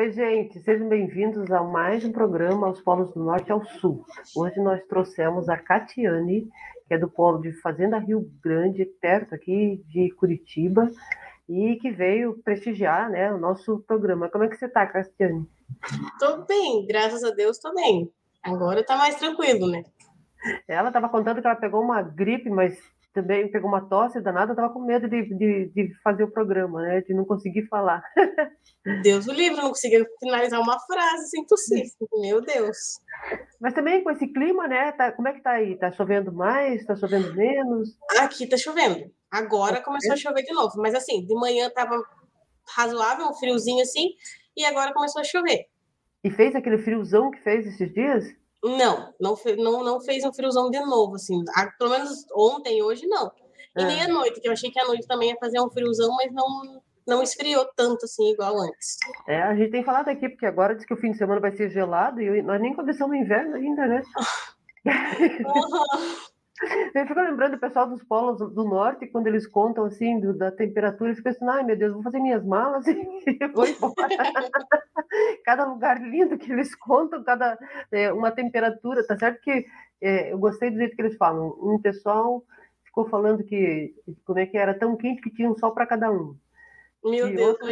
Oi, gente, sejam bem-vindos a mais um programa Aos Polos do Norte ao Sul. Hoje nós trouxemos a Catiane, que é do polo de Fazenda Rio Grande, perto aqui de Curitiba, e que veio prestigiar né, o nosso programa. Como é que você está, Catiane? Tô bem, graças a Deus tô bem. Agora tá mais tranquilo, né? Ela estava contando que ela pegou uma gripe, mas também pegou uma tosse danada, estava com medo de, de, de, fazer o programa, né? De não conseguir falar. Deus o livre, não conseguia finalizar uma frase sem tossir. Meu Deus. Mas também com esse clima, né? Tá, como é que tá aí? Tá chovendo mais? Tá chovendo menos? Aqui tá chovendo. Agora tá começou a chover de novo. Mas assim, de manhã tava razoável, um friozinho assim, e agora começou a chover. E fez aquele friozão que fez esses dias? Não, não, não, não fez um friozão de novo, assim. Pelo menos ontem, hoje, não. E é. nem à noite, que eu achei que à noite também ia fazer um friozão, mas não, não esfriou tanto, assim, igual antes. É, a gente tem falado aqui, porque agora diz que o fim de semana vai ser gelado, e nós nem começamos o inverno ainda, né? Uhum. Eu fico lembrando o pessoal dos polos do norte, quando eles contam assim do, da temperatura, eu fico assim, ai meu Deus, vou fazer minhas malas e vou embora. cada lugar lindo que eles contam, cada é, uma temperatura, tá certo que é, eu gostei do jeito que eles falam. Um pessoal ficou falando que como é que era tão quente que tinha um sol para cada um. Meu e Deus, outro,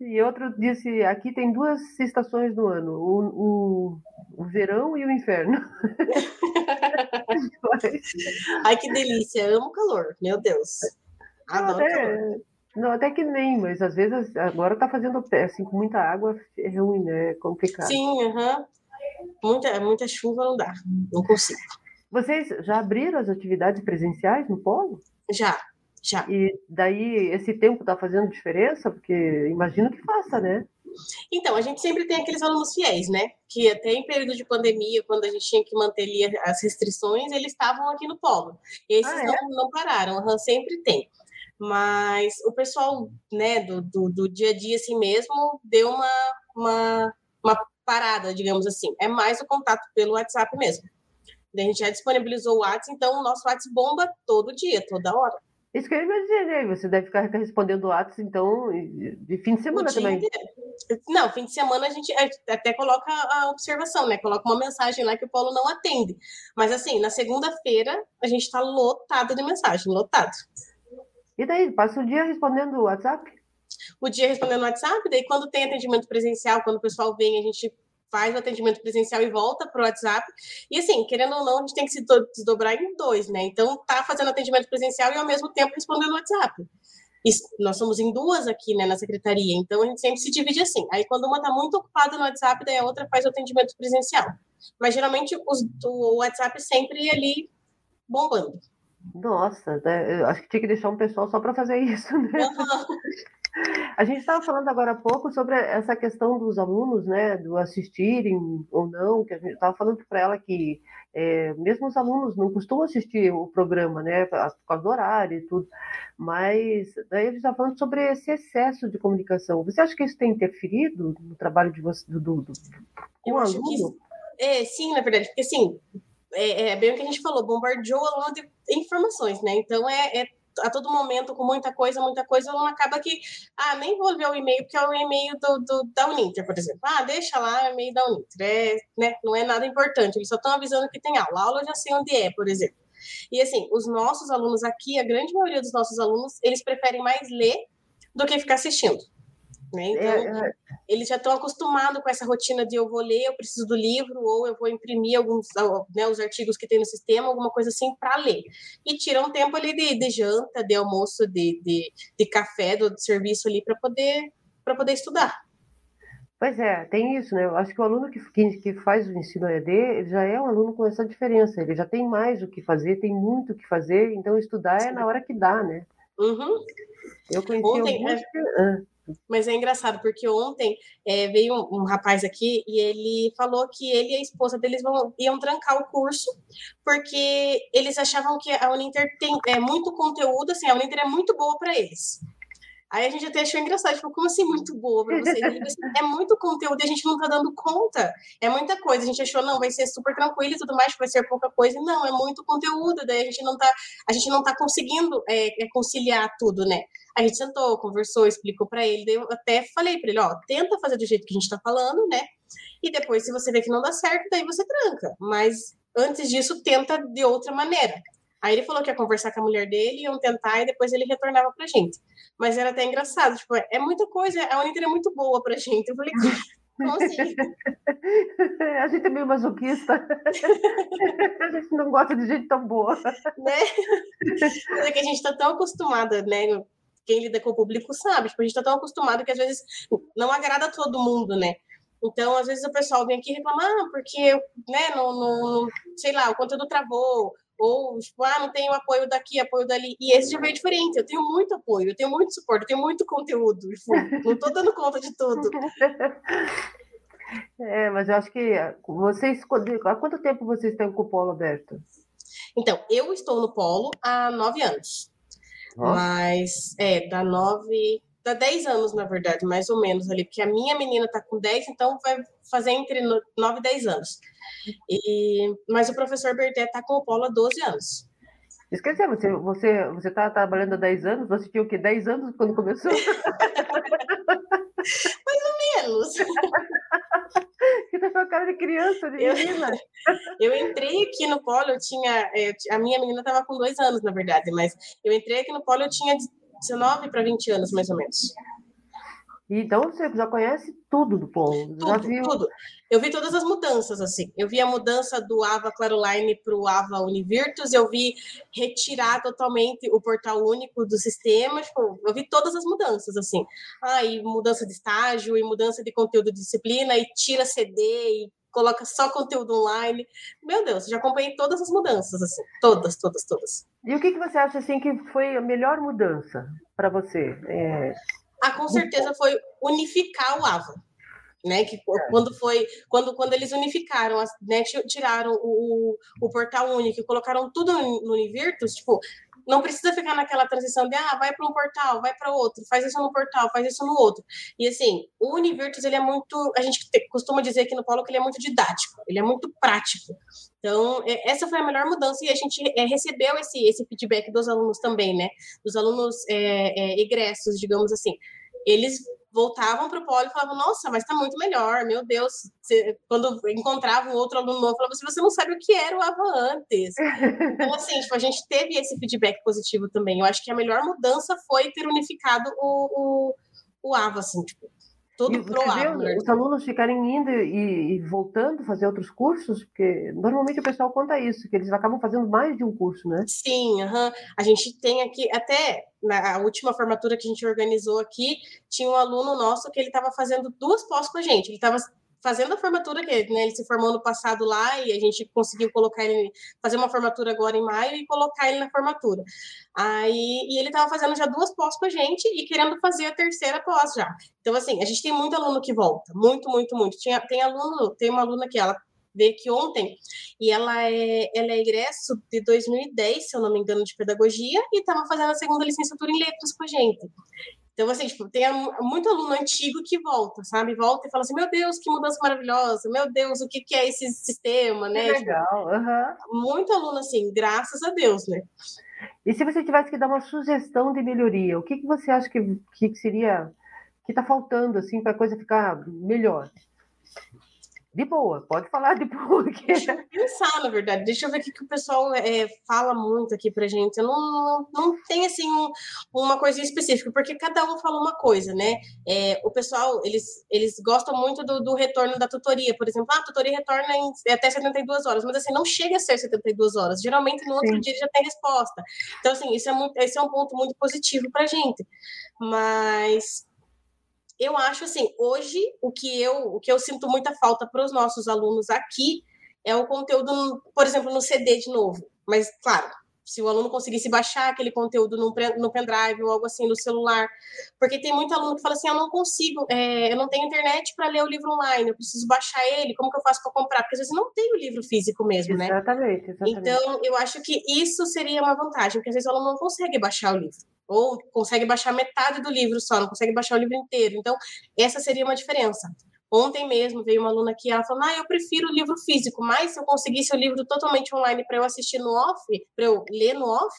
E outro disse: aqui tem duas estações do ano, o, o, o verão e o inverno. Ai, que delícia, amo o calor, meu Deus. Adoro não, até, não, até que nem, mas às vezes agora tá fazendo assim, com muita água é ruim, né? É complicado. Sim, uhum. muita, muita chuva não dá, não consigo. Vocês já abriram as atividades presenciais no polo? Já, já. E daí esse tempo está fazendo diferença? Porque imagino que faça, né? Então, a gente sempre tem aqueles alunos fiéis, né? Que até em período de pandemia, quando a gente tinha que manter as restrições, eles estavam aqui no polo. Esses ah, é? não, não pararam, uhum, sempre tem. Mas o pessoal, né, do, do, do, dia a dia assim mesmo, deu uma, uma, uma parada, digamos assim. É mais o contato pelo WhatsApp mesmo. A gente já disponibilizou o WhatsApp, então o nosso WhatsApp bomba todo dia, toda hora. Isso que eu imaginei, você deve ficar respondendo atos, então, de fim de semana também. Não, fim de semana a gente até coloca a observação, né? Coloca uma mensagem lá que o Polo não atende. Mas assim, na segunda-feira a gente está lotado de mensagem, lotado. E daí, passa o dia respondendo o WhatsApp? O dia respondendo o WhatsApp, daí quando tem atendimento presencial, quando o pessoal vem, a gente faz o atendimento presencial e volta para o WhatsApp. E assim, querendo ou não, a gente tem que se desdobrar em dois, né? Então, tá fazendo atendimento presencial e ao mesmo tempo respondendo o WhatsApp. Nós somos em duas aqui, né, na secretaria, então a gente sempre se divide assim. Aí, quando uma está muito ocupada no WhatsApp, daí a outra faz o atendimento presencial. Mas geralmente os, o WhatsApp sempre ali bombando. Nossa, né? eu acho que tinha que deixar um pessoal só para fazer isso, né? Uhum. A gente estava falando agora há pouco sobre essa questão dos alunos, né, do assistirem ou não, que a gente estava falando para ela que é, mesmo os alunos não costumam assistir o programa, né, por causa do horário e tudo, mas daí a gente está falando sobre esse excesso de comunicação. Você acha que isso tem interferido no trabalho de você, do, do, do Eu acho aluno? que é, sim, na verdade, porque assim, é, é, bem o que a gente falou, bombardeou o aluno de informações, né, então é, é a todo momento com muita coisa, muita coisa, não acaba que, ah, nem vou ver o e-mail, porque é o e-mail do, do, da Uninter, por exemplo. Ah, deixa lá o e-mail da Uninter. É, né, não é nada importante, eles só estão avisando que tem aula. A aula eu já sei onde é, por exemplo. E assim, os nossos alunos aqui, a grande maioria dos nossos alunos, eles preferem mais ler do que ficar assistindo. Né? Então, é, é... eles já estão acostumados com essa rotina de eu vou ler, eu preciso do livro, ou eu vou imprimir alguns né, os artigos que tem no sistema, alguma coisa assim, para ler. E tiram um tempo ali de, de janta, de almoço, de, de, de café, do serviço ali, para poder, poder estudar. Pois é, tem isso, né? Eu acho que o aluno que, que, que, faz o ensino EAD, ele já é um aluno com essa diferença. Ele já tem mais o que fazer, tem muito o que fazer, então estudar é na hora que dá, né? Uhum. Eu conheci Ontem, alguns... É... Ah. Mas é engraçado, porque ontem é, veio um, um, rapaz aqui e ele falou que ele e a esposa deles vão, iam trancar o curso, porque eles achavam que a Uninter tem é, muito conteúdo, assim, a Uninter é muito boa para eles. Aí a gente até achou engraçado, tipo, como assim muito boa para vocês? É muito conteúdo e a gente não tá dando conta. É muita coisa. A gente achou, não, vai ser super tranquilo e tudo mais, vai ser pouca coisa. Não, é muito conteúdo, daí a gente não tá, a gente não tá conseguindo é, é conciliar tudo, né? A gente sentou, conversou, explicou para ele, daí eu até falei para ele, ó, tenta fazer do jeito que a gente tá falando, né? E depois, se você vê que não dá certo, daí você tranca. Mas antes disso, tenta de outra maneira. Aí ele falou que ia conversar com a mulher dele, iam tentar e depois ele retornava pra gente. Mas era até engraçado, tipo, é muita coisa, a Uninter é muito boa pra gente. Eu falei, como assim? A gente é meio masoquista. A gente não gosta de gente tão boa. Né? Mas é que a gente tá tão acostumada, né? Quem lida com o público sabe, tipo, a gente tá tão acostumado que às vezes não agrada todo mundo, né? Então, às vezes o pessoal vem aqui reclamar ah, porque, né, não, não, sei lá, o conteúdo travou, ou, tipo, ah, não tenho apoio daqui, apoio dali. E esse já veio diferente. Eu tenho muito apoio, eu tenho muito suporte, eu tenho muito conteúdo. Tipo, não estou dando conta de tudo. É, mas eu acho que vocês. Há quanto tempo vocês têm com o polo aberto? Então, eu estou no polo há nove anos. Mas, é, dá nove. Dá dez anos, na verdade, mais ou menos ali, porque a minha menina está com dez, então vai fazer entre nove e dez anos. E, mas o professor Bertet está com o Polo há 12 anos. Esqueci, você você, você tá trabalhando há 10 anos? Você tinha o quê? 10 anos quando começou? Mais ou menos. Você tá com a cara de criança, de menina. Eu, eu entrei aqui no Polo, eu tinha. É, a minha menina estava com dois anos, na verdade, mas eu entrei aqui no Polo, eu tinha 19 para 20 anos, mais ou menos. Então você já conhece tudo do Polo. Tudo, viu... tudo. Eu vi todas as mudanças, assim. Eu vi a mudança do Ava Claroline para o Ava Univirtus, eu vi retirar totalmente o portal único do sistema. Tipo, eu vi todas as mudanças, assim. Ah, e mudança de estágio, e mudança de conteúdo de disciplina, e tira CD, e coloca só conteúdo online. Meu Deus, já acompanhei todas as mudanças, assim. Todas, todas, todas. E o que, que você acha, assim, que foi a melhor mudança para você? É ah, com certeza foi unificar o AVA. Né, que é. quando foi quando, quando eles unificaram, né, tiraram o, o portal único e colocaram tudo no Univirtus, tipo, não precisa ficar naquela transição de ah, vai para um portal, vai para outro, faz isso no portal, faz isso no outro. E assim, o Univirtus ele é muito, a gente costuma dizer aqui no Polo que ele é muito didático, ele é muito prático. Então, é, essa foi a melhor mudança e a gente é, recebeu esse, esse feedback dos alunos também, né? Dos alunos é, é, egressos, digamos assim. Eles voltavam para o polo e falavam, nossa, mas está muito melhor, meu Deus. Quando encontravam outro aluno novo, falavam assim, você não sabe o que era o AVA antes. então, assim, tipo, a gente teve esse feedback positivo também. Eu acho que a melhor mudança foi ter unificado o, o, o AVA, assim, tipo, tudo e pro vê, Os alunos ficarem indo e, e, voltando fazer outros cursos, porque normalmente o pessoal conta isso, que eles acabam fazendo mais de um curso, né? Sim, uhum. a gente tem aqui, até na última formatura que a gente organizou aqui, tinha um aluno nosso que ele estava fazendo duas pós com a gente, ele estava fazendo a formatura, que né, ele se formou no passado lá e a gente conseguiu colocar ele, fazer uma formatura agora em maio e colocar ele na formatura. Aí, e ele estava fazendo já duas pós com a gente e querendo fazer a terceira pós já. Então, assim, a gente tem muito aluno que volta, muito, muito, muito. Tinha, tem aluno, tem uma aluna que ela veio aqui ontem e ela é, ela é egresso de 2010, se eu não me engano, de pedagogia e estava fazendo a segunda licenciatura em letras com a gente. Então, assim, tipo, tem muito aluno antigo que volta, sabe? Volta e fala assim, meu Deus, que mudança maravilhosa, meu Deus, o que, que é esse sistema, né? Que legal, uhum. Muito aluno, assim, graças a Deus, né? E se você tivesse que dar uma sugestão de melhoria, o que, que você acha que, que seria, que está faltando, assim, para a coisa ficar melhor? De boa, pode falar de boa. Que... Deixa eu pensar, na verdade. Deixa eu ver o que, que o pessoal é, fala muito aqui pra gente. Eu não, não, não tem, assim, um, uma coisa específica, porque cada um fala uma coisa, né? É, o pessoal, eles, eles gostam muito do, do, retorno da tutoria. Por exemplo, ah, a tutoria retorna em até 72 horas, mas, assim, não chega a ser 72 horas. Geralmente, no outro Sim. dia já tem resposta. Então, assim, isso é, muito, esse é um ponto muito positivo pra gente. Mas eu acho assim, hoje o que eu, o que eu sinto muita falta para os nossos alunos aqui é o conteúdo, por exemplo, no CD de novo. Mas, claro, se o aluno conseguisse baixar aquele conteúdo no, no pendrive ou algo assim no celular, porque tem muito aluno que fala assim, eu não consigo, é, eu não tenho internet para ler o livro online, eu preciso baixar ele, como que eu faço para comprar? Porque às vezes não tem o livro físico mesmo, né? Exatamente, exatamente. Então, eu acho que isso seria uma vantagem, porque às vezes o aluno não consegue baixar o livro. Ou consegue baixar metade do livro só, não consegue baixar o livro inteiro. Então, essa seria uma diferença. Ontem mesmo veio uma aluna aqui, ela falou: Ah, eu prefiro o livro físico, mas se eu conseguisse o livro totalmente online para eu assistir no off, para eu ler no off,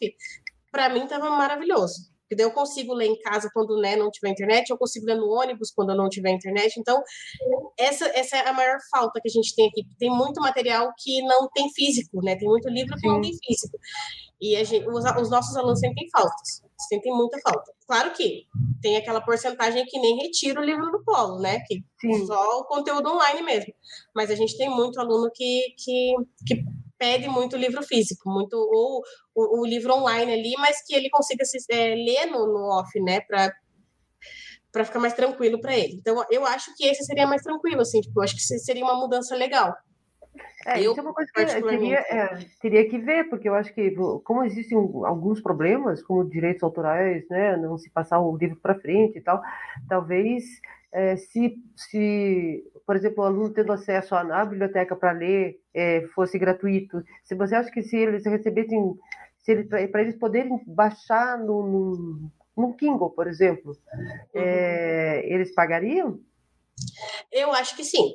para mim estava maravilhoso. Porque daí eu consigo ler em casa quando né, não tiver internet, eu consigo ler no ônibus quando não tiver internet. Então, essa, essa é a maior falta que a gente tem aqui. Tem muito material que não tem físico, né? Tem muito livro que não tem físico. E gente, os, os, nossos alunos sentem faltas, sentem muita falta. Claro que tem aquela porcentagem que nem retira o livro do polo, né? Que Sim. só o conteúdo online mesmo. Mas a gente tem muito aluno que, que, que pede muito livro físico, muito ou o, o livro online ali, mas que ele consiga se, é, ler no, no off, né? Para para ficar mais tranquilo para ele. Então, eu acho que esse seria mais tranquilo, assim, tipo, eu acho que seria uma mudança legal. É, eu, isso é uma coisa que teria, é, teria que ver, porque eu acho que, como existem alguns problemas, como direitos autorais, né, não se passar o livro para frente e tal, talvez é, se, se, por exemplo, o aluno tendo acesso à, biblioteca para ler é, fosse gratuito, se você acha que se eles recebessem, se ele, para eles poderem baixar no, no, no Kindle, por exemplo, é, uhum. eles pagariam? Eu acho que sim.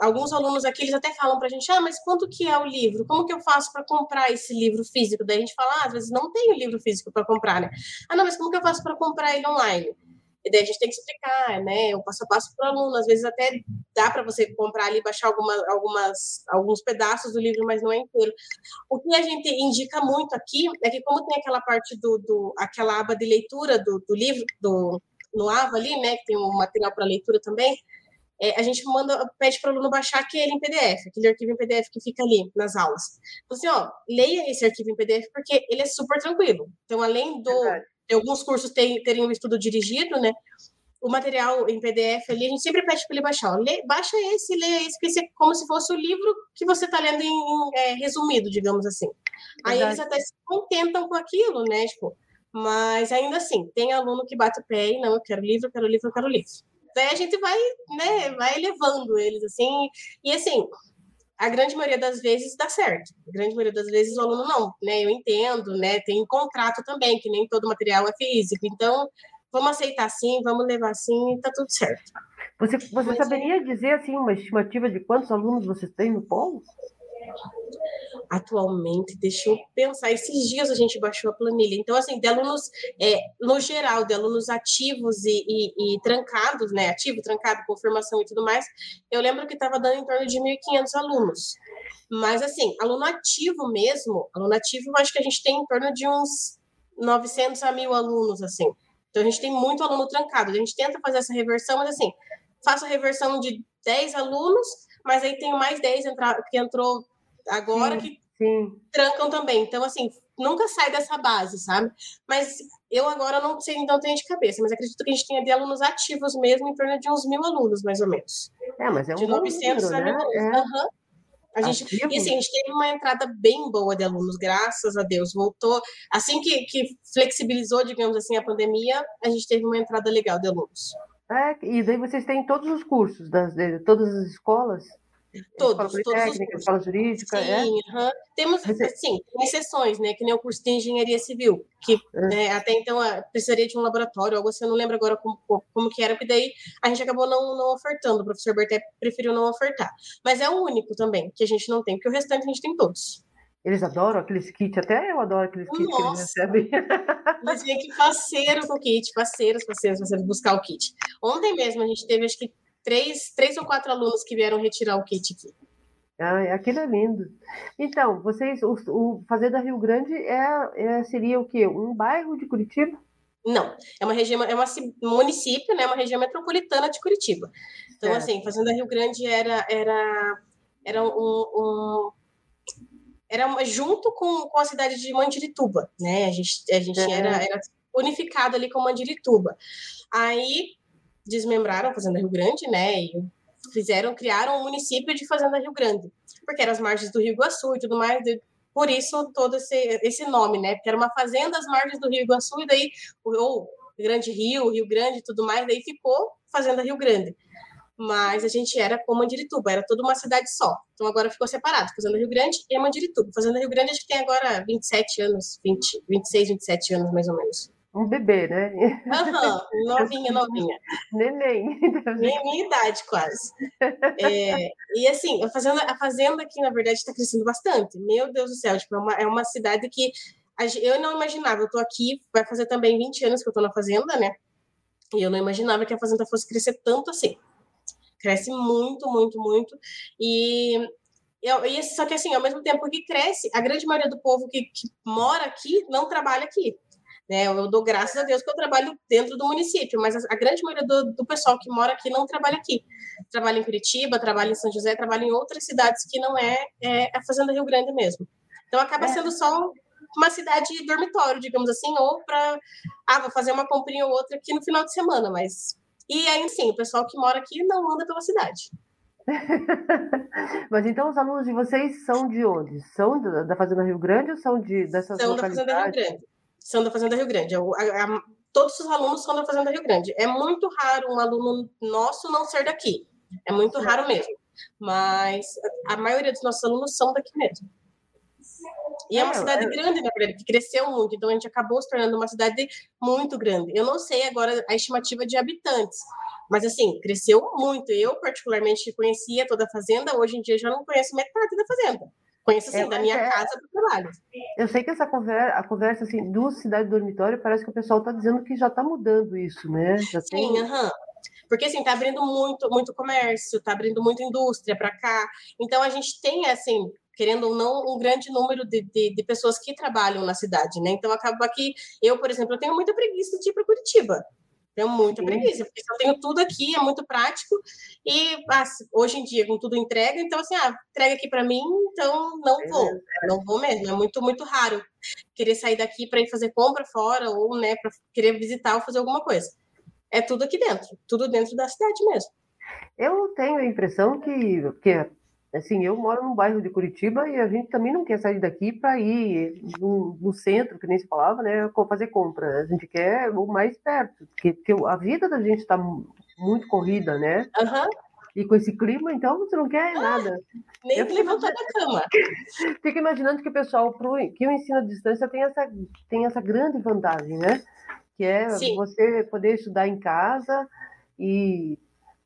Alguns alunos aqui eles até falam para a gente: ah, mas quanto que é o livro? Como que eu faço para comprar esse livro físico? Daí a gente fala: ah, às vezes não tem o livro físico para comprar, né? Ah, não, mas como que eu faço para comprar ele online? E daí a gente tem que explicar, né? O passo a passo para o aluno. Às vezes até dá para você comprar ali, baixar alguma, algumas, alguns pedaços do livro, mas não é inteiro. O que a gente indica muito aqui é que, como tem aquela parte do, do aquela aba de leitura do, do livro, do no AVA ali, né, que tem um material para leitura também, é, a gente manda, pede para o aluno baixar aquele em PDF, aquele arquivo em PDF que fica ali nas aulas. Então, assim, ó, leia esse arquivo em PDF porque ele é super tranquilo. Então, além do, de alguns cursos terem, terem um estudo dirigido, né, o material em PDF ali, a gente sempre pede para ele baixar. Ó, lê, baixa esse, leia esse, porque é como se fosse o livro que você está lendo em, em é, resumido, digamos assim. Aí eles até se contentam com aquilo, né? Tipo, mas ainda assim, tem aluno que bate o pé e não, eu quero livro, eu quero livro, eu quero livro. Daí a gente vai, né, vai levando eles assim, e assim, a grande maioria das vezes dá certo. A grande maioria das vezes o aluno não, né? Eu entendo, né? Tem contrato também, que nem todo material é físico. Então, vamos aceitar assim, vamos levar assim, tá tudo certo. Você, você Mas, saberia dizer assim uma estimativa de quantos alunos você tem no polo? Atualmente, deixa eu pensar, esses dias a gente baixou a planilha, então, assim, de alunos, é, no geral, de alunos ativos e, e, e, trancados, né, ativo, trancado, confirmação e tudo mais, eu lembro que estava dando em torno de 1.500 alunos, mas, assim, aluno ativo mesmo, aluno ativo, acho que a gente tem em torno de uns 900 a 1.000 alunos, assim, então a gente tem muito aluno trancado, a gente tenta fazer essa reversão, mas, assim, faço a reversão de 10 alunos, mas aí tem mais 10 entra, que entrou agora sim, que sim. trancam também. Então, assim, nunca sai dessa base, sabe? Mas eu agora não sei, não tenho de cabeça, mas acredito que a gente tenha de alunos ativos mesmo, em torno de uns mil alunos, mais ou menos. É, mas é um De 900 número, a mil né? alunos. É. Uhum. A gente, e assim, a gente teve uma entrada bem boa de alunos, graças a Deus. Voltou. Assim que, que flexibilizou, digamos assim, a pandemia, a gente teve uma entrada legal de alunos. É, e daí vocês têm todos os cursos das, de todas as escolas? Todos, escola todos os escola jurídica, sim, é? Uhum. Temos, sim, exceções, né? Que nem o curso de engenharia civil, que é. né, até então ah, precisaria de um laboratório, algo assim, eu não lembro agora como, como que era, porque daí a gente acabou não, não ofertando, o professor Berté preferiu não ofertar. Mas é o único também que a gente não tem, porque o restante a gente tem todos. Eles adoram aqueles kits, até eu adoro aqueles kits Nossa. que eles recebem. Eles vêm que parceiro com o kit, parceiros, parceiros, parceiros, buscar o kit. Ontem mesmo a gente teve, acho que três, três ou quatro alunos que vieram retirar o kit aqui. Ah, aquilo é lindo. Então, vocês, o, o Fazenda Rio Grande é, é, seria o quê? Um bairro de Curitiba? Não, é uma região, é uma, um município, né? Uma região metropolitana de Curitiba. Então, é. assim, Fazenda Rio Grande era, era, era um, um era uma, junto com, com a cidade de Mandirituba, né? A gente, a gente é. era, era unificado ali com Mandirituba. Aí desmembraram a Fazenda Rio Grande, né? E fizeram, criaram um município de Fazenda Rio Grande, porque eram as margens do Rio Iguaçu e tudo mais, por isso todo esse, esse nome, né? Porque era uma fazenda às margens do Rio Iguaçu e daí, ou Grande Rio, Rio Grande e tudo mais, daí ficou Fazenda Rio Grande. mas a gente era com Mandirituba, era toda uma cidade só. Então agora ficou separado, Fazenda Rio Grande e Mandirituba. Fazenda Rio Grande acho que tem agora 27 anos, 20, 26, 27 anos mais ou menos. Um bebê, né? Aham, uhum, novinha, novinha. Neném. Nem minha idade, quase. É, e assim, a fazenda, a fazenda aqui, na verdade, está crescendo bastante. Meu Deus do céu, tipo, é, uma, é uma cidade que eu não imaginava. Eu tô aqui, vai fazer também 20 anos que eu tô na fazenda, né? E eu não imaginava que a fazenda fosse crescer tanto assim. Cresce muito, muito, muito. E, eu, só que assim, ao mesmo tempo que cresce, a grande maioria do povo que, que mora aqui não trabalha aqui. Né? Eu dou graças a Deus que eu trabalho dentro do município, mas a, grande maioria do, do, pessoal que mora aqui não trabalha aqui. Trabalha em Curitiba, trabalha em São José, trabalha em outras cidades que não é, é a Fazenda Rio Grande mesmo. Então acaba sendo só uma cidade dormitório, digamos assim, ou para ah, vou fazer uma comprinha ou outra aqui no final de semana, mas e aí sim, o pessoal que mora aqui não anda pela cidade. Mas então os alunos de vocês são de onde? São da Fazenda Rio Grande ou são de dessas São da Fazenda Rio Grande. São da Fazenda Rio Grande. A, a, todos os alunos são da Fazenda Rio Grande. É muito raro um aluno nosso não ser daqui. É muito raro mesmo. Mas a maioria dos nossos alunos são daqui mesmo. E é uma é, cidade é... grande, na verdade, que cresceu muito, então a gente acabou se tornando uma cidade muito grande. Eu não sei agora a estimativa de habitantes, mas assim, cresceu muito. Eu, particularmente, conhecia toda a fazenda, hoje em dia já não conheço metade da fazenda. Conheço assim, é, da minha é... casa para o trabalho. Eu sei que essa conversa, a conversa assim, do cidade dormitório, parece que o pessoal está dizendo que já está mudando isso, né? Já Sim, tem... aham. Porque assim, está abrindo muito, muito comércio, está abrindo muita indústria para cá. Então a gente tem assim, querendo ou não, um grande número de, de, de, pessoas que trabalham na cidade, né? Então, acaba que eu, por exemplo, eu tenho muita preguiça de ir para Curitiba. Tenho muita Sim. preguiça, porque eu tenho tudo aqui, é muito prático, e ah, hoje em dia, com tudo entrega, então, assim, ah, entrega aqui para mim, então não vou, não vou mesmo, é muito, muito raro querer sair daqui para ir fazer compra fora, ou, né, para querer visitar ou fazer alguma coisa. É tudo aqui dentro, tudo dentro da cidade mesmo. Eu tenho a impressão que, que Assim, eu moro no bairro de Curitiba e a gente também não quer sair daqui para ir no, no, centro, que nem se falava, né, fazer compra. A gente quer o mais perto, porque, porque a vida da gente está muito corrida, né? Uhum. E com esse clima, então, você não quer ah, nada. Nem eu levantar da cama. Fico imaginando que o pessoal, pro, que o ensino à distância tem essa, tem essa grande vantagem, né? Que é Sim. você poder estudar em casa e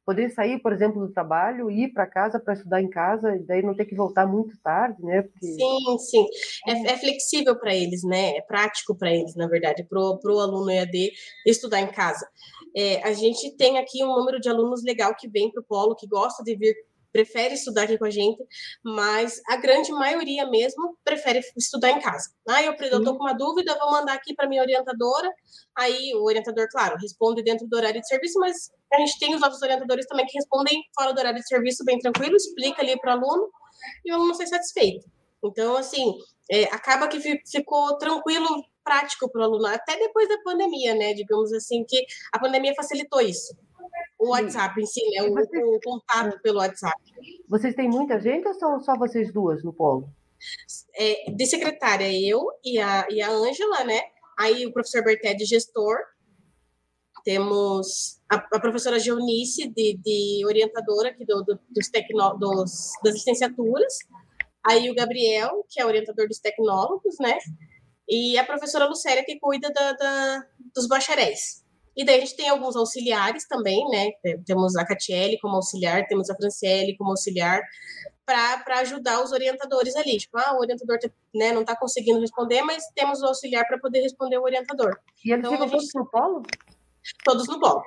poder sair, por exemplo, do trabalho, ir para casa para estudar em casa, e daí não ter que voltar muito tarde, né? Porque... Sim, sim. É, é flexível para eles, né? É prático para eles, na verdade, para o aluno EAD estudar em casa. É, a gente tem aqui um número de alunos legal que vem para o polo, que gosta de vir prefere estudar aqui com a gente, mas a grande maioria mesmo prefere estudar em casa. Ah, eu estou com uma dúvida, vou mandar aqui para minha orientadora. Aí o orientador, claro, responde dentro do horário de serviço, mas a gente tem os nossos orientadores também que respondem fora do horário de serviço, bem tranquilo, explica ali para o aluno e o aluno sai satisfeito. Então, assim, é, acaba que ficou tranquilo, prático para o aluno, até depois da pandemia, né? Digamos assim, que a pandemia facilitou isso o WhatsApp em si, né? O, vocês... o, contato pelo WhatsApp. Vocês têm muita gente ou são só vocês duas no polo? É, de secretária, eu e a, e a Ângela, né? Aí o professor Berté de gestor. Temos a, a professora Geonice, de, de orientadora aqui do, do, dos, tecno, dos das licenciaturas. Aí o Gabriel, que é orientador dos tecnólogos, né? E a professora Lucélia, que cuida da, da dos bacharéis. E daí a gente tem alguns auxiliares também, né? Temos a Catiele como auxiliar, temos a Franciele como auxiliar, para ajudar os orientadores ali. Tipo, ah, o orientador né, não está conseguindo responder, mas temos o auxiliar para poder responder o orientador. E eles então, ficam todos no polo? Todos no polo.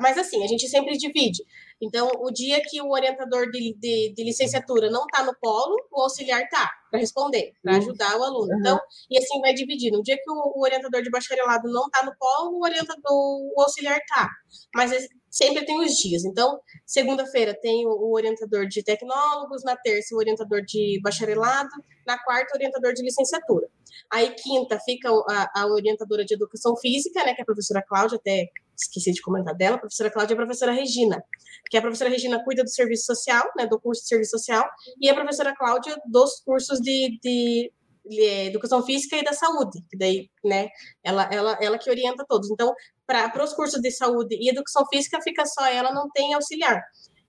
Mas assim, a gente sempre divide. Então, o dia que o orientador de, de, de licenciatura não está no polo, o auxiliar está para responder, para uhum. ajudar o aluno. Uhum. Então, e assim vai dividindo. No dia que o, o orientador de bacharelado não está no polo, o orientador, o auxiliar está. Mas sempre tem os dias. Então, segunda-feira tem o, o, orientador de tecnólogos, na terça o orientador de bacharelado, na quarta o orientador de licenciatura. Aí quinta fica a, a orientadora de educação física, né, que é a professora Cláudia, até esqueci de comentar dela, a professora Cláudia e a professora Regina, que a professora Regina cuida do serviço social, né, do curso de serviço social, e a professora Cláudia dos cursos de, de, de educação física e da saúde, que daí, né, ela, ela, ela que orienta todos. Então, para os cursos de saúde e educação física, fica só ela, não tem auxiliar.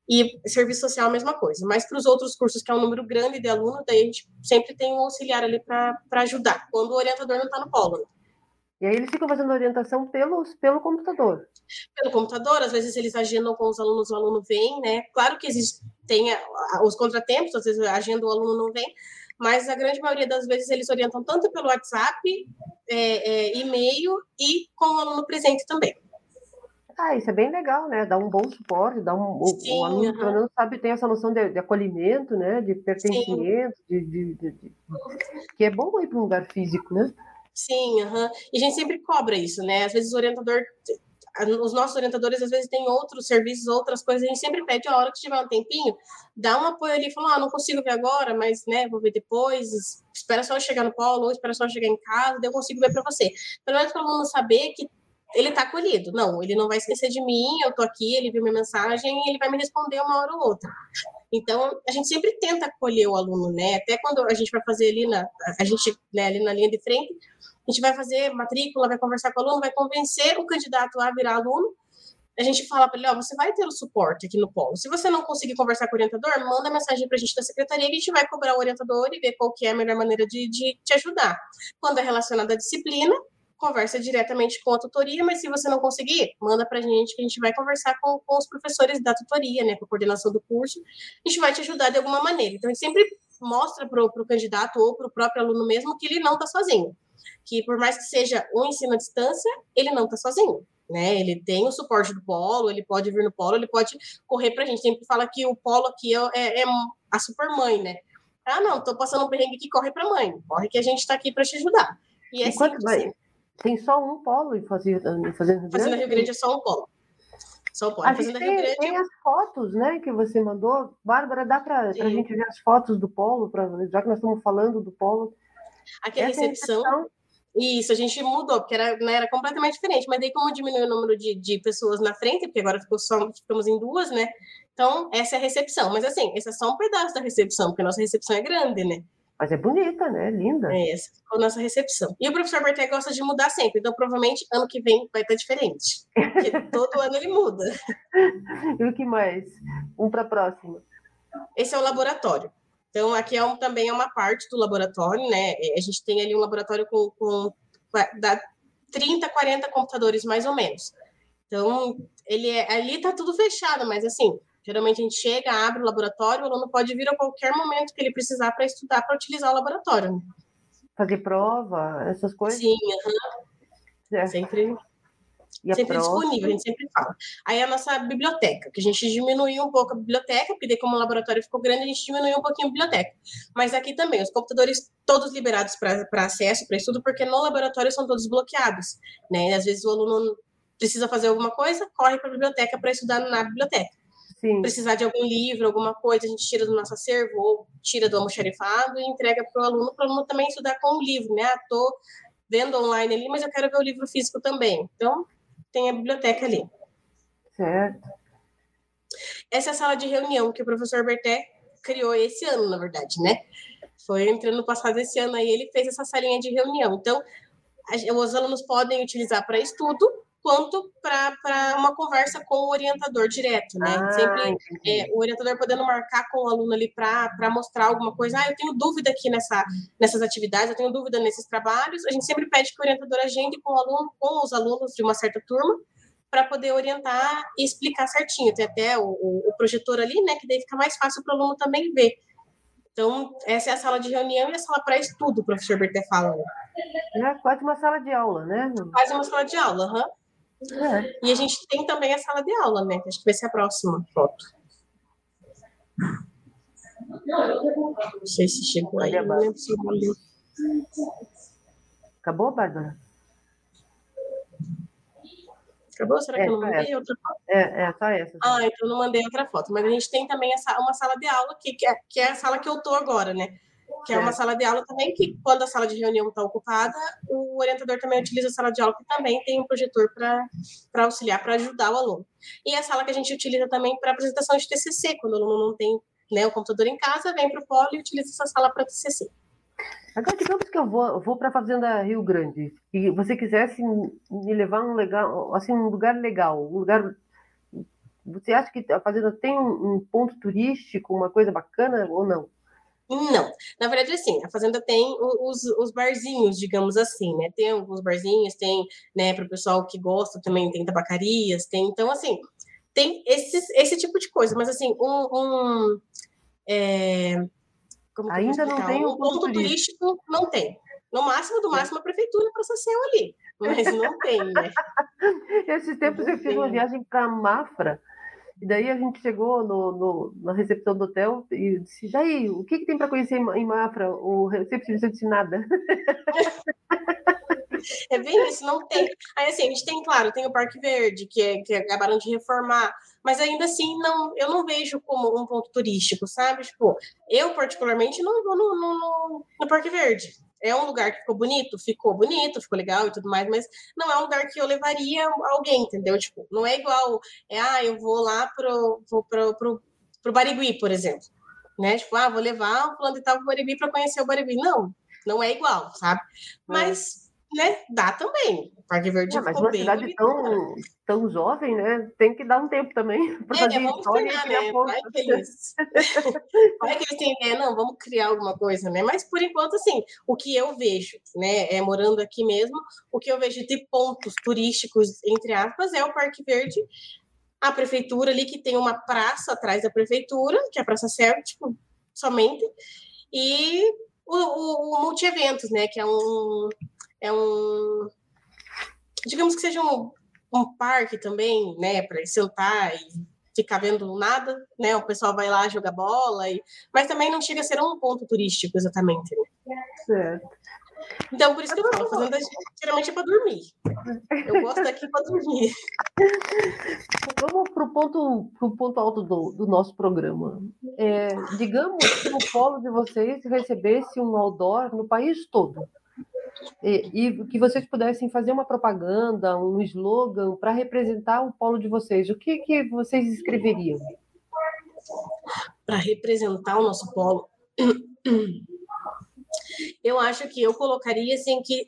E serviço social, a mesma coisa. Mas para os outros cursos, que é um número grande de alunos, daí a gente sempre tem um auxiliar ali para ajudar, quando o orientador não está no polo. E aí eles ficam fazendo orientação pelos, pelo computador. Pelo computador, às vezes eles agendam com os alunos, o aluno vem, né? Claro que existe, tem os contratempos, às vezes agenda o aluno não vem, mas a grande maioria das vezes eles orientam tanto pelo WhatsApp, é, é, e-mail e com o aluno presente também. Ah, isso é bem legal, né? Dá um bom suporte, dá um, Sim, o, o aluno uhum. pelo menos sabe, tem essa noção de, de acolhimento, né? De pertencimento, de, de, de, que é bom ir para um lugar físico, né? Sim, uhum. e a gente sempre cobra isso, né? Às vezes o orientador, os nossos orientadores às vezes têm outros serviços, outras coisas, a gente sempre pede a hora que tiver um tempinho, dá um apoio ali, fala, ah, não consigo ver agora, mas, né, vou ver depois, espera só eu chegar no polo, ou espera só eu chegar em casa, daí eu consigo ver para você. Pelo menos para o aluno saber que ele está acolhido. Não, ele não vai esquecer de mim, eu estou aqui, ele viu minha mensagem ele vai me responder uma hora ou outra. Então, a gente sempre tenta acolher o aluno, né? Até quando a gente vai fazer ali na, a gente, né, ali na linha de frente, a gente vai fazer matrícula, vai conversar com o aluno, vai convencer o candidato a virar aluno. A gente fala para ele, ó, você vai ter o suporte aqui no polo. Se você não conseguir conversar com o orientador, manda mensagem para a gente da secretaria que a gente vai cobrar o orientador e ver qual que é a melhor maneira de, de te ajudar. Quando é relacionado à disciplina, conversa diretamente com a tutoria, mas se você não conseguir, manda para a gente que a gente vai conversar com, com os professores da tutoria, né, com a coordenação do curso, a gente vai te ajudar de alguma maneira. Então, a gente sempre mostra para o candidato ou para o próprio aluno mesmo que ele não está sozinho, que por mais que seja um ensino à distância, ele não está sozinho. Né, ele tem o suporte do polo, ele pode vir no polo, ele pode correr para a gente. Sempre fala que o polo aqui é, é, é a supermãe, né? Ah, não, estou passando um perrengue que corre para a mãe, corre que a gente está aqui para te ajudar. E, é e tem só um polo em Fazenda Rio Grande? Fazenda Rio Grande é só um polo. Só um polo. A Fazenda tem, Rio Grande... tem as fotos, né, que você mandou. Bárbara, dá para a gente ver as fotos do polo, pra, já que nós estamos falando do polo. Aqui é a recepção... recepção... Isso, a gente mudou, porque era, né, era completamente diferente. Mas daí, como diminuiu o número de, de pessoas na frente, porque agora ficou só, ficamos em duas, né? Então, essa é a recepção. Mas assim, esse é só um pedaço da recepção, porque a nossa recepção é grande, né? Mas é bonita, né? Linda. É, essa ficou a nossa recepção. E o professor Berté gosta de mudar sempre, então provavelmente ano que vem vai estar diferente. Porque todo ano ele muda. E o que mais? Um para a próxima. Esse é o laboratório. Então, aqui é um, também é uma parte do laboratório, né? É, a gente tem ali um laboratório com, com dá 30, 40 computadores, mais ou menos. Então, ele é, ali está tudo fechado, mas assim, Geralmente a gente chega, abre o laboratório, o aluno pode vir a qualquer momento que ele precisar para estudar, para utilizar o laboratório. Né? Fazer prova, essas coisas? Sim, uhum. é. sempre, sempre disponível, a gente sempre fala. Aí a nossa biblioteca, que a gente diminuiu um pouco a biblioteca, porque daí como o laboratório ficou grande, a gente diminuiu um pouquinho a biblioteca. Mas aqui também, os computadores todos liberados para acesso, para estudo, porque no laboratório são todos bloqueados. Né? Às vezes o aluno precisa fazer alguma coisa, corre para a biblioteca para estudar na biblioteca. Sim. precisar de algum livro, alguma coisa, a gente tira do nosso acervo ou tira do almoxarifado e entrega para o aluno, para o aluno também estudar com o livro, né? Ah, tô vendo online ali, mas eu quero ver o livro físico também. Então, tem a biblioteca ali. Certo. Essa é a sala de reunião que o professor Berté criou esse ano, na verdade, né? Foi entrando no passado esse ano aí, ele fez essa salinha de reunião. Então, os alunos podem utilizar para estudo, quanto para uma conversa com o orientador direto, né? Ah, Sempre é, o orientador podendo marcar com o aluno ali para mostrar alguma coisa. Ah, eu tenho dúvida aqui nessa, nessas atividades, eu tenho dúvida nesses trabalhos. A gente sempre pede que o orientador agende com o aluno, com os alunos de uma certa turma, para poder orientar e explicar certinho. Tem até o, o, projetor ali, né? Que daí fica mais fácil para o aluno também ver. Então, essa é a sala de reunião e a sala para estudo, o professor Berté fala. É quase uma sala de aula, né? Quase uma sala de aula, aham. Uhum. É. E a gente tem também a sala de aula, né? Acho que vai ser a próxima foto. Não sei se chegou aí. Não lembro se Acabou, Bárbara? Acabou? Será é, que eu não mandei essa. outra foto? É, é, só essa. Ah, então não mandei outra foto. Mas a gente tem também essa, uma sala de aula, que, que, é, que é a sala que eu tô agora, né? Que é uma sala de aula também, que quando a sala de reunião está ocupada, o orientador também utiliza a sala de aula, que também tem um projetor para auxiliar, para ajudar o aluno. E a sala que a gente utiliza também para apresentação de TCC, quando o aluno não tem né, o computador em casa, vem para o polo e utiliza essa sala para TCC. Agora, digamos que eu vou, vou para a Fazenda Rio Grande e você quisesse me levar um legal, assim, um lugar legal, um lugar Você acha que a fazenda tem um ponto turístico, uma coisa bacana ou não? Não, na verdade, assim, a fazenda tem os, os barzinhos, digamos assim, né? Tem alguns barzinhos, tem, né, para o pessoal que gosta também, tem tabacarias, tem, então, assim, tem esses, esse tipo de coisa, mas, assim, um. um é, Ainda não tem um ponto turístico. turístico, não tem. No máximo, do máximo, a prefeitura para céu ali, mas não tem, né? Esses tempos eu fiz uma viagem para Mafra e daí a gente chegou no, no, na recepção do hotel e disse, Jair, o que, que tem para conhecer em Mafra? O recepcionista disse nada. É bem isso, não tem. Aí assim, a gente tem, claro, tem o Parque Verde, que, é, que acabaram de reformar, mas ainda assim não, eu não vejo como um ponto turístico, sabe? Tipo, eu particularmente não vou no, no, no Parque Verde é um lugar que ficou bonito, ficou bonito, ficou legal e tudo mais, mas não é um lugar que eu levaria alguém, entendeu? Tipo, não é igual, é, ah, eu vou lá pro, vou pro, pro, pro Barigui, por exemplo, né? Tipo, ah, vou levar o plano de tal pro Barigui para conhecer o Barigui. Não, não é igual, sabe? Mas né, dá também. O Parque Verde é, mas uma cidade tão, tão jovem, né, tem que dar um tempo também para é, fazer vamos história criar, né? Vai que eles... Vai que eles têm ideia, não, vamos criar alguma coisa, né? Mas por enquanto, assim, o que eu vejo, né, é, morando aqui mesmo, o que eu vejo de pontos turísticos, entre aspas, é o Parque Verde, a prefeitura ali, que tem uma praça atrás da prefeitura, que é a Praça Certo, tipo, somente, e o, o, o multi-eventos, né, que é um é um. Digamos que seja um, um parque também, né, para sentar e ficar vendo nada, né? O pessoal vai lá jogar bola, e... mas também não chega a ser um ponto turístico exatamente. Né? Certo. Então, por isso que eu falo, fazenda geralmente é para dormir. Eu gosto daqui para dormir. Vamos para o ponto, pro ponto alto do, do nosso programa. É, digamos que o polo de vocês recebesse um outdoor no país todo. E, e, que vocês pudessem fazer uma propaganda, um slogan para representar o polo de vocês, o que, que vocês escreveriam? Para representar o nosso polo, eu acho que eu colocaria assim que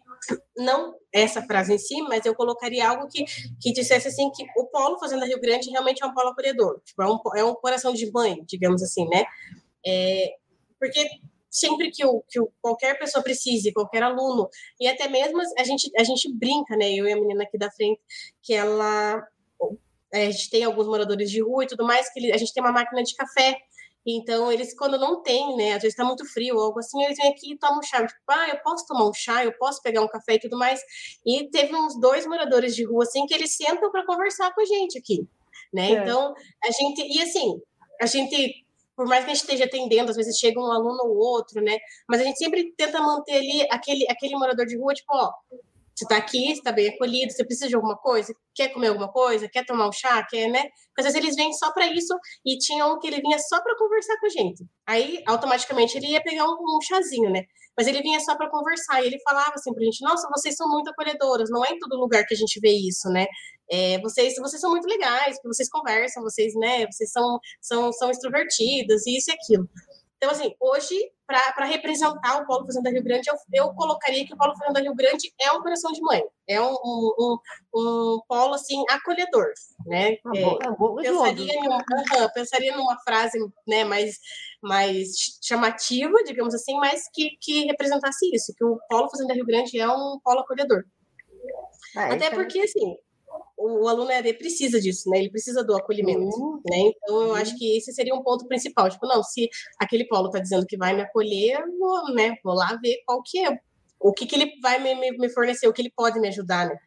não essa frase em si, mas eu colocaria algo que, que dissesse assim que o polo Fazenda Rio Grande realmente é um polo acolhedor, tipo, é, um, é um coração de mãe, digamos assim, né? É, porque sempre que, o, que o, qualquer pessoa precise, qualquer aluno, e até mesmo a gente, a gente brinca, né, eu e a menina aqui da frente, que ela, é, a gente tem alguns moradores de rua e tudo mais, que a gente tem uma máquina de café, então, eles, quando não tem, né, às vezes está muito frio ou algo assim, eles vêm aqui e tomam chá. Tipo, ah, eu posso tomar um chá, eu posso pegar um café e tudo mais. E teve uns dois moradores de rua, assim, que eles sentam para conversar com a gente aqui, né? É. Então, a gente, e assim, a gente por mais que a gente esteja atendendo, às vezes chega um aluno ou outro, né? Mas a gente sempre tenta manter ali aquele, aquele morador de rua, tipo, ó, você está aqui, está bem acolhido, você precisa de alguma coisa, quer comer alguma coisa, quer tomar um chá, quer, né? Porque às vezes eles vêm só para isso e tinha um que ele vinha só para conversar com a gente. Aí, automaticamente, ele ia pegar um, um chazinho, né? Mas ele vinha só para conversar e ele falava assim para a gente: Nossa, vocês são muito acolhedoras, não é em todo lugar que a gente vê isso, né? É, vocês, vocês são muito legais, vocês conversam, vocês, né, vocês são, são, são extrovertidas, e isso e aquilo. Então, assim, hoje, para representar o Polo Fazenda Rio Grande, eu, eu colocaria que o Polo Fazenda Rio Grande é um coração de mãe, é um, um, um, polo, assim, acolhedor, né? Ah, é, é, pensaria, em uma, uh, pensaria numa frase né, mais, mais chamativa, digamos assim, mas que, que representasse isso, que o Polo Fazenda Rio Grande é um polo acolhedor. Ah, Até porque, assim, o, aluno EAD precisa disso, né? Ele precisa do acolhimento, uhum. né? Então, eu acho que esse seria um ponto principal. Tipo, não, se aquele polo está dizendo que vai me acolher, eu vou, né? Vou lá ver qual que é, o que, que ele vai me, me, me fornecer, o que ele pode me ajudar, né?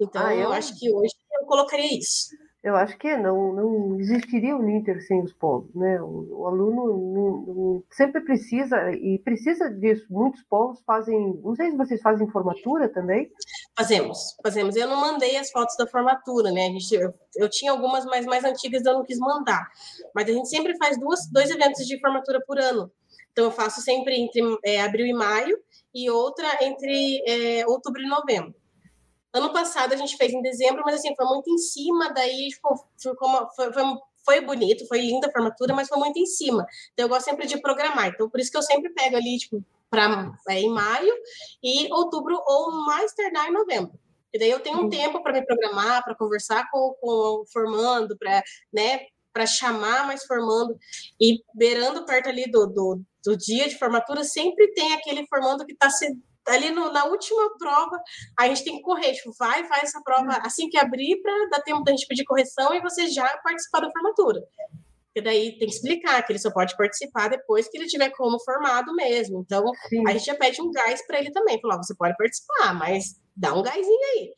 Então, ah, eu... eu acho que hoje eu colocaria isso eu acho que não, não existiria o Ninter sem os polos, né? O, o aluno não, não, sempre precisa, e precisa disso. Muitos polos fazem, não sei se vocês fazem formatura também. Fazemos, fazemos. Eu não mandei as fotos da formatura, né? A gente, eu, eu tinha algumas mais, mais antigas, eu não quis mandar. Mas a gente sempre faz duas, dois eventos de formatura por ano. Então, eu faço sempre entre é, abril e maio, e outra entre é, outubro e novembro. Ano passado a gente fez em dezembro, mas assim, foi muito em cima, daí tipo, ficou uma, foi, foi, foi, bonito, foi linda a formatura, mas foi muito em cima. Então eu gosto sempre de programar. Então por isso que eu sempre pego ali, tipo, para é, em maio e outubro ou mais tardar em novembro. E daí eu tenho um tempo para me programar, para conversar com, com o formando, para né, chamar mais formando. E beirando perto ali do, do, do dia de formatura, sempre tem aquele formando que está se ali no, na última prova, a gente tem que correr, tipo, vai, faz essa prova uhum. assim que abrir para dar tempo da gente pedir correção e você já participar da formatura. Porque daí tem que explicar que ele só pode participar depois que ele tiver como formado mesmo. Então, Sim. a gente já pede um gás para ele também. Falou, você pode participar, mas dá um gásinho aí.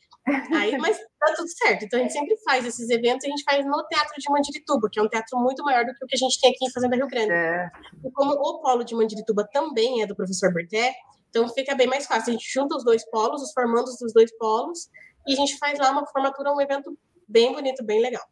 Aí, mas tá tudo certo. Então a gente sempre faz esses eventos, a gente faz no Teatro de Mandirituba, que é um teatro muito maior do que o que a gente tem aqui em Fazenda Rio Grande. É. E como o polo de Mandirituba também é do professor Berté, então fica bem mais fácil. A gente junta os dois polos, os formandos dos dois polos, e a gente faz lá uma formatura, um evento bem bonito, bem legal.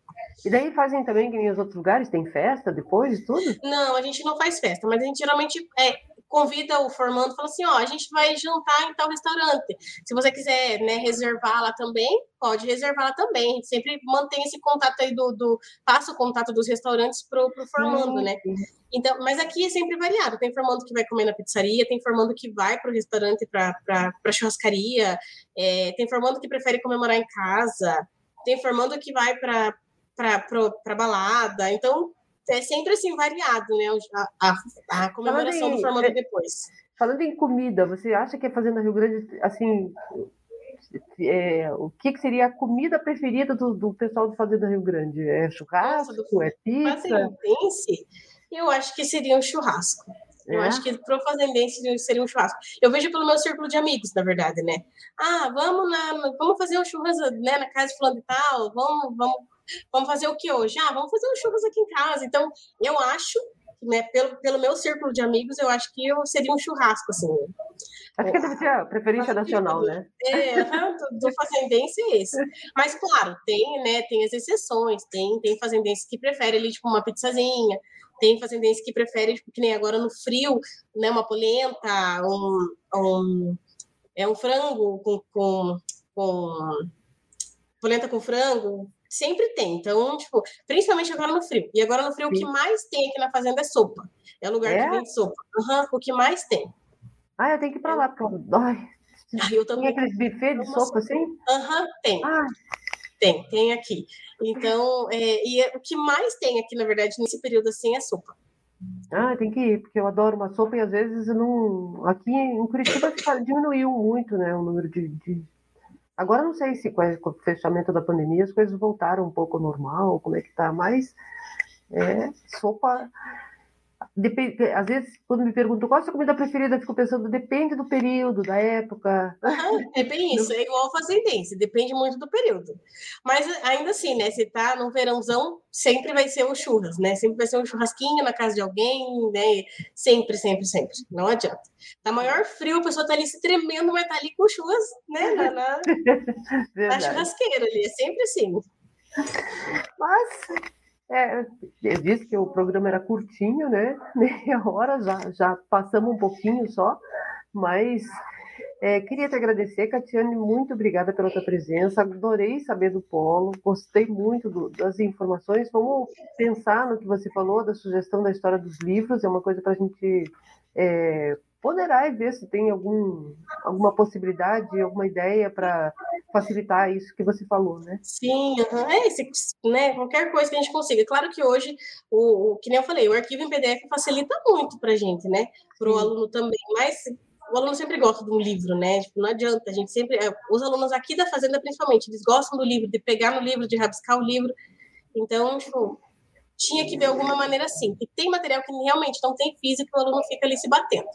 E daí fazem também que nem os outros lugares, tem festa depois de tudo? Não, a gente não faz festa, mas a gente geralmente é, convida o formando, fala assim, ó, a gente vai jantar em tal restaurante. Se você quiser, né, reservar lá também, pode reservar lá também. A gente sempre mantém esse contato aí do, do passa o contato dos restaurantes pro, pro formando, né? Então, mas aqui é sempre variado. Tem formando que vai comer na pizzaria, tem formando que vai para o restaurante, para churrascaria, é, tem formando que prefere comemorar em casa, tem formando que vai para para balada. Então, é sempre assim variado, né? A, a, a comemoração em, do formando é, depois. Falando em comida, você acha que a Fazenda Rio Grande, assim, é, o que, que, seria a comida preferida do, do pessoal do Fazenda Rio Grande? É churrasco? Nossa, do, é pizza? Fazendense, eu acho que seria um churrasco. Eu é? acho que para o fazendense seria um churrasco. Eu vejo pelo meu círculo de amigos, na verdade, né? Ah, vamos na, vamos fazer um churrasco né, na casa de fulano e tal, vamos, vamos Vamos fazer o que hoje? Ah, vamos fazer um churras aqui em casa. Então, eu acho, né, pelo, pelo meu círculo de amigos, eu acho que eu seria um churrasco, assim. Acho que deve ser a preferência nacional, né? É, do, do fazendense é esse. Mas, claro, tem, né, tem as exceções, tem, tem fazendense que prefere ali, tipo, uma pizzazinha, tem fazendense que prefere, tipo, que nem agora no frio, né, uma polenta, um, um, é um frango com, com, com polenta com frango, sempre tem. Então, tipo, principalmente agora no frio. E agora no frio, Sim. o que mais tem aqui na fazenda é sopa. É o lugar é? que vende sopa. Uhum, o que mais tem. Ah, eu tenho que ir pra lá, porque eu... Ai, ah, eu também. Tem aqueles buffets de sopa assim? Aham, uhum, tem. Ah. Tem, tem aqui. Então, é, e é, o que mais tem aqui, na verdade, nesse período assim, é sopa. Ah, tem que ir, porque eu adoro uma sopa e às vezes não. Aqui em Curitiba diminuiu muito, né, o número de, de Agora não sei se com o fechamento da pandemia as coisas voltaram um pouco ao normal, como é que tá, mas é, sopa Depende, às vezes, quando me perguntam qual é a sua comida preferida, eu fico pensando, depende do período, da época. Uhum, é bem isso, é igual fazendense, depende muito do período. Mas ainda assim, né? Se tá no verãozão, sempre vai ser o churras, né? Sempre vai ser um churrasquinho na casa de alguém, né? Sempre, sempre, sempre. Não adianta. Tá maior frio, a pessoa tá ali se tremendo, mas tá ali com churras, né? Na, na, na churrasqueira ali. É sempre assim. Mas é, eu disse que o programa era curtinho, né? Meia hora, já, já passamos um pouquinho só, mas é, queria te agradecer, Catiane, muito obrigada pela tua presença, adorei saber do polo, gostei muito do, das informações, vamos pensar no que você falou, da sugestão da história dos livros, é uma coisa para a gente é, ponderar e ver se tem algum, alguma possibilidade, alguma ideia para facilitar isso que você falou, né? Sim, é esse, né? Qualquer coisa que a gente consiga. Claro que hoje, o, o que nem eu falei, o arquivo em PDF facilita muito para a gente, né? Para o aluno também, mas o aluno sempre gosta de um livro, né? Tipo, não adianta, a gente sempre. É, os alunos aqui da Fazenda, principalmente, eles gostam do livro, de pegar no livro, de rabiscar o livro. Então, tipo, tinha que ver alguma maneira assim. E tem material que realmente não tem físico, o aluno fica ali se batendo.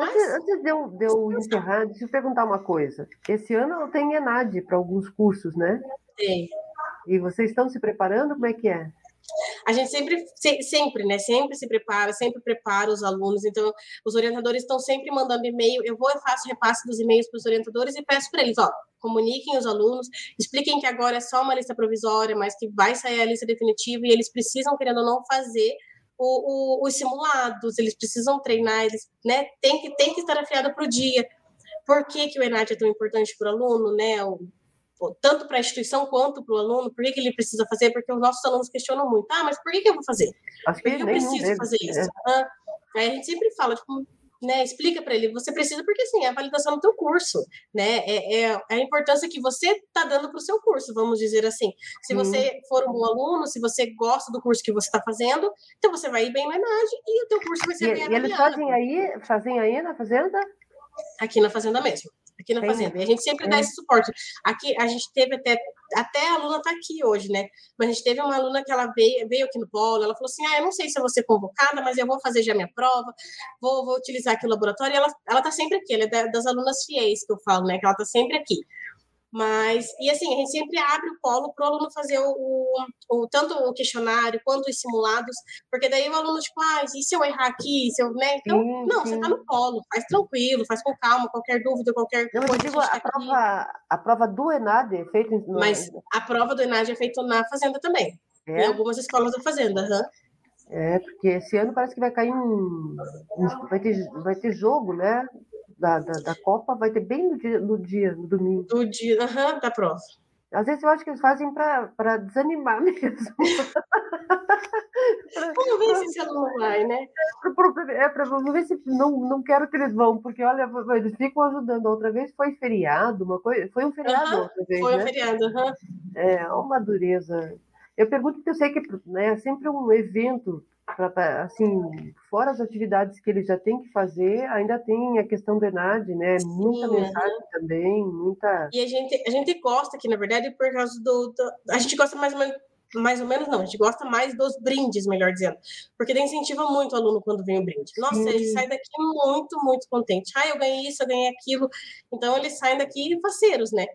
Antes, antes de, eu, de eu encerrar, deixa eu perguntar uma coisa. Esse ano tem ENAD para alguns cursos, né? Tem. E vocês estão se preparando? Como é que é? A gente sempre, sempre, né? Sempre se prepara, sempre prepara os alunos. Então, os orientadores estão sempre mandando e-mail. Eu vou e faço repasse dos e-mails para os orientadores e peço para eles, ó, comuniquem os alunos, expliquem que agora é só uma lista provisória, mas que vai sair a lista definitiva e eles precisam, querendo ou não, fazer o, o, os simulados, eles precisam treinar, eles né, tem, que, tem que estar afiado para o dia. Por que, que o ENAD é tão importante para o aluno, né? O, tanto para a instituição quanto para o aluno, por que, que, ele precisa fazer? Porque os nossos alunos questionam muito, ah, mas por que, que eu vou fazer? Por que, que eu preciso fazer isso? É. Ah, aí a gente sempre fala, tipo, né? Explica para ele, você precisa, porque assim, é a validação do teu curso, né? É, é a importância que você está dando para o seu curso, vamos dizer assim. Se você for um bom aluno, se você gosta do curso que você está fazendo, então você vai ir bem na ENAD e o teu curso vai ser e, bem E eles fazem aí, fazem aí na fazenda? Aqui na fazenda mesmo aqui na fazenda. E a gente sempre dá esse suporte. Aqui a gente teve até até a aluna está aqui hoje, né? Mas a gente teve uma aluna que ela veio, veio aqui no polo, ela falou assim: ah, eu não sei se eu vou ser convocada, mas eu vou fazer já minha prova, vou, vou utilizar aqui o laboratório. E ela, ela tá sempre aqui, ela é das alunas fiéis que eu falo, né? Que ela está sempre aqui. Mas, e assim, a gente sempre abre o polo para o aluno fazer o, o, tanto o questionário quanto os simulados, porque daí o aluno, tipo, ah, e se eu errar aqui? Se eu, né? Então, sim, não, sim. você está no polo, faz tranquilo, faz com calma, qualquer dúvida, qualquer não, coisa. Digo, a, a prova, a prova do ENAD é feita no... Mas a prova do ENAD é feita na Fazenda também. É? Em algumas escolas da Fazenda, uhum. É, porque esse ano parece que vai cair um. Vai ter, vai ter jogo, né? Da, da, da, Copa vai ter bem no dia, no, dia, no domingo. Do dia, uhum, da prova. Às vezes eu acho que eles fazem para desanimar mesmo. Vamos ver se esse aluno vai, né? É, para vamos ver se não, não quero que eles vão, porque olha, eles ficam ajudando. Outra vez foi feriado, uma coisa. Foi um feriado uhum, outra vez. Foi né? um feriado, uhum. É, uma dureza. Eu pergunto porque eu sei que né, é sempre um evento pra, assim, fora as atividades que ele já tem que fazer, ainda tem a questão do ENAD, né? Muita Sim, mensagem uhum. também, muita. E a gente, a gente gosta aqui, na verdade, por causa do. do a gente gosta mais ou menos. Mais ou menos não, a gente gosta mais dos brindes, melhor dizendo, porque daí incentiva muito o aluno quando vem o brinde. Nossa, Sim. ele sai daqui muito, muito contente. Ah, eu ganhei isso, eu ganhei aquilo. Então, eles saem daqui faceiros, né?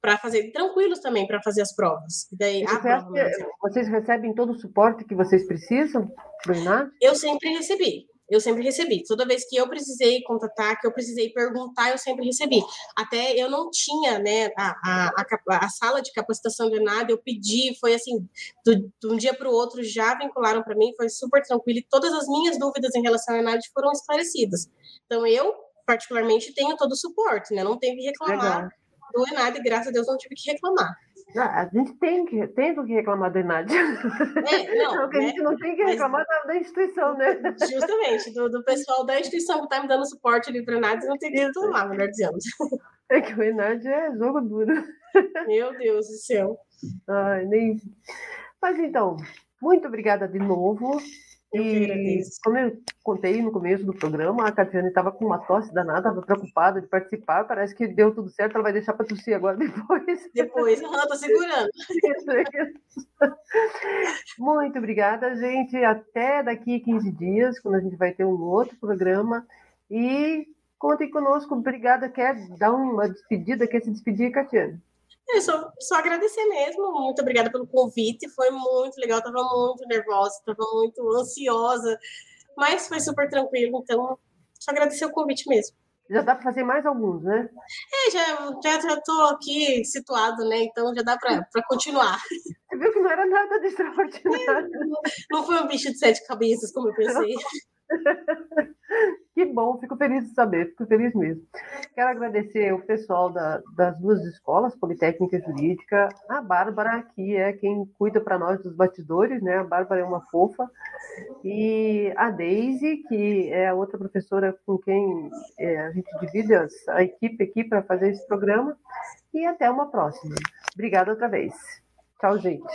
Para fazer tranquilos também para fazer as provas. E daí, a prova, vocês recebem todo o suporte que vocês precisam do Eu sempre recebi. Eu sempre recebi. Toda vez que eu precisei contatar, que eu precisei perguntar, eu sempre recebi. Até eu não tinha, né, a, a, a, a sala de capacitação de nada, eu pedi, foi assim, do, de um dia para o outro já vincularam para mim, foi super tranquilo e todas as minhas dúvidas em relação à ENAD foram esclarecidas. Então, eu, particularmente, tenho todo o suporte, né, não tenho que reclamar. Legal do Enad, e graças a Deus não tive que reclamar. Não, a gente tem que, tem que reclamar do Enad. É, não, né? a gente não tem que reclamar Mas, da, instituição, né? Justamente, do, do pessoal da instituição que está me dando suporte ali para o Enad, não tem que reclamar, melhor dizendo. É que o Enad é jogo duro. Meu Deus do céu. Ai, nem... Mas então, muito obrigada de novo. Eu e como eu contei no começo do programa, a Catiane estava com uma tosse danada, estava preocupada de participar. Parece que deu tudo certo, ela vai deixar para tossir agora depois. Depois, ela está segurando. Muito obrigada, gente. Até daqui 15 dias, quando a gente vai ter um outro programa. E contem conosco. Obrigada. Quer dar uma despedida? Quer se despedir, Catiane? É só, só agradecer mesmo. Muito obrigada pelo convite. Foi muito legal. Estava muito nervosa, estava muito ansiosa, mas foi super tranquilo. Então, só agradecer o convite mesmo. Já dá para fazer mais alguns, né? É, já já já estou aqui situado, né? Então já dá para continuar. Você viu que não era nada de extraordinário. É, não, não foi um bicho de sete cabeças, como eu pensei. Que bom, fico feliz de saber, fico feliz mesmo. Quero agradecer o pessoal da, das duas escolas, Politécnica e Jurídica, a Bárbara, que é quem cuida para nós dos batidores, né? A Bárbara é uma fofa, e a Daisy, que é a outra professora com quem é, a gente divide as, a equipe aqui para fazer esse programa, e até uma próxima. Obrigada outra vez. Tchau, gente.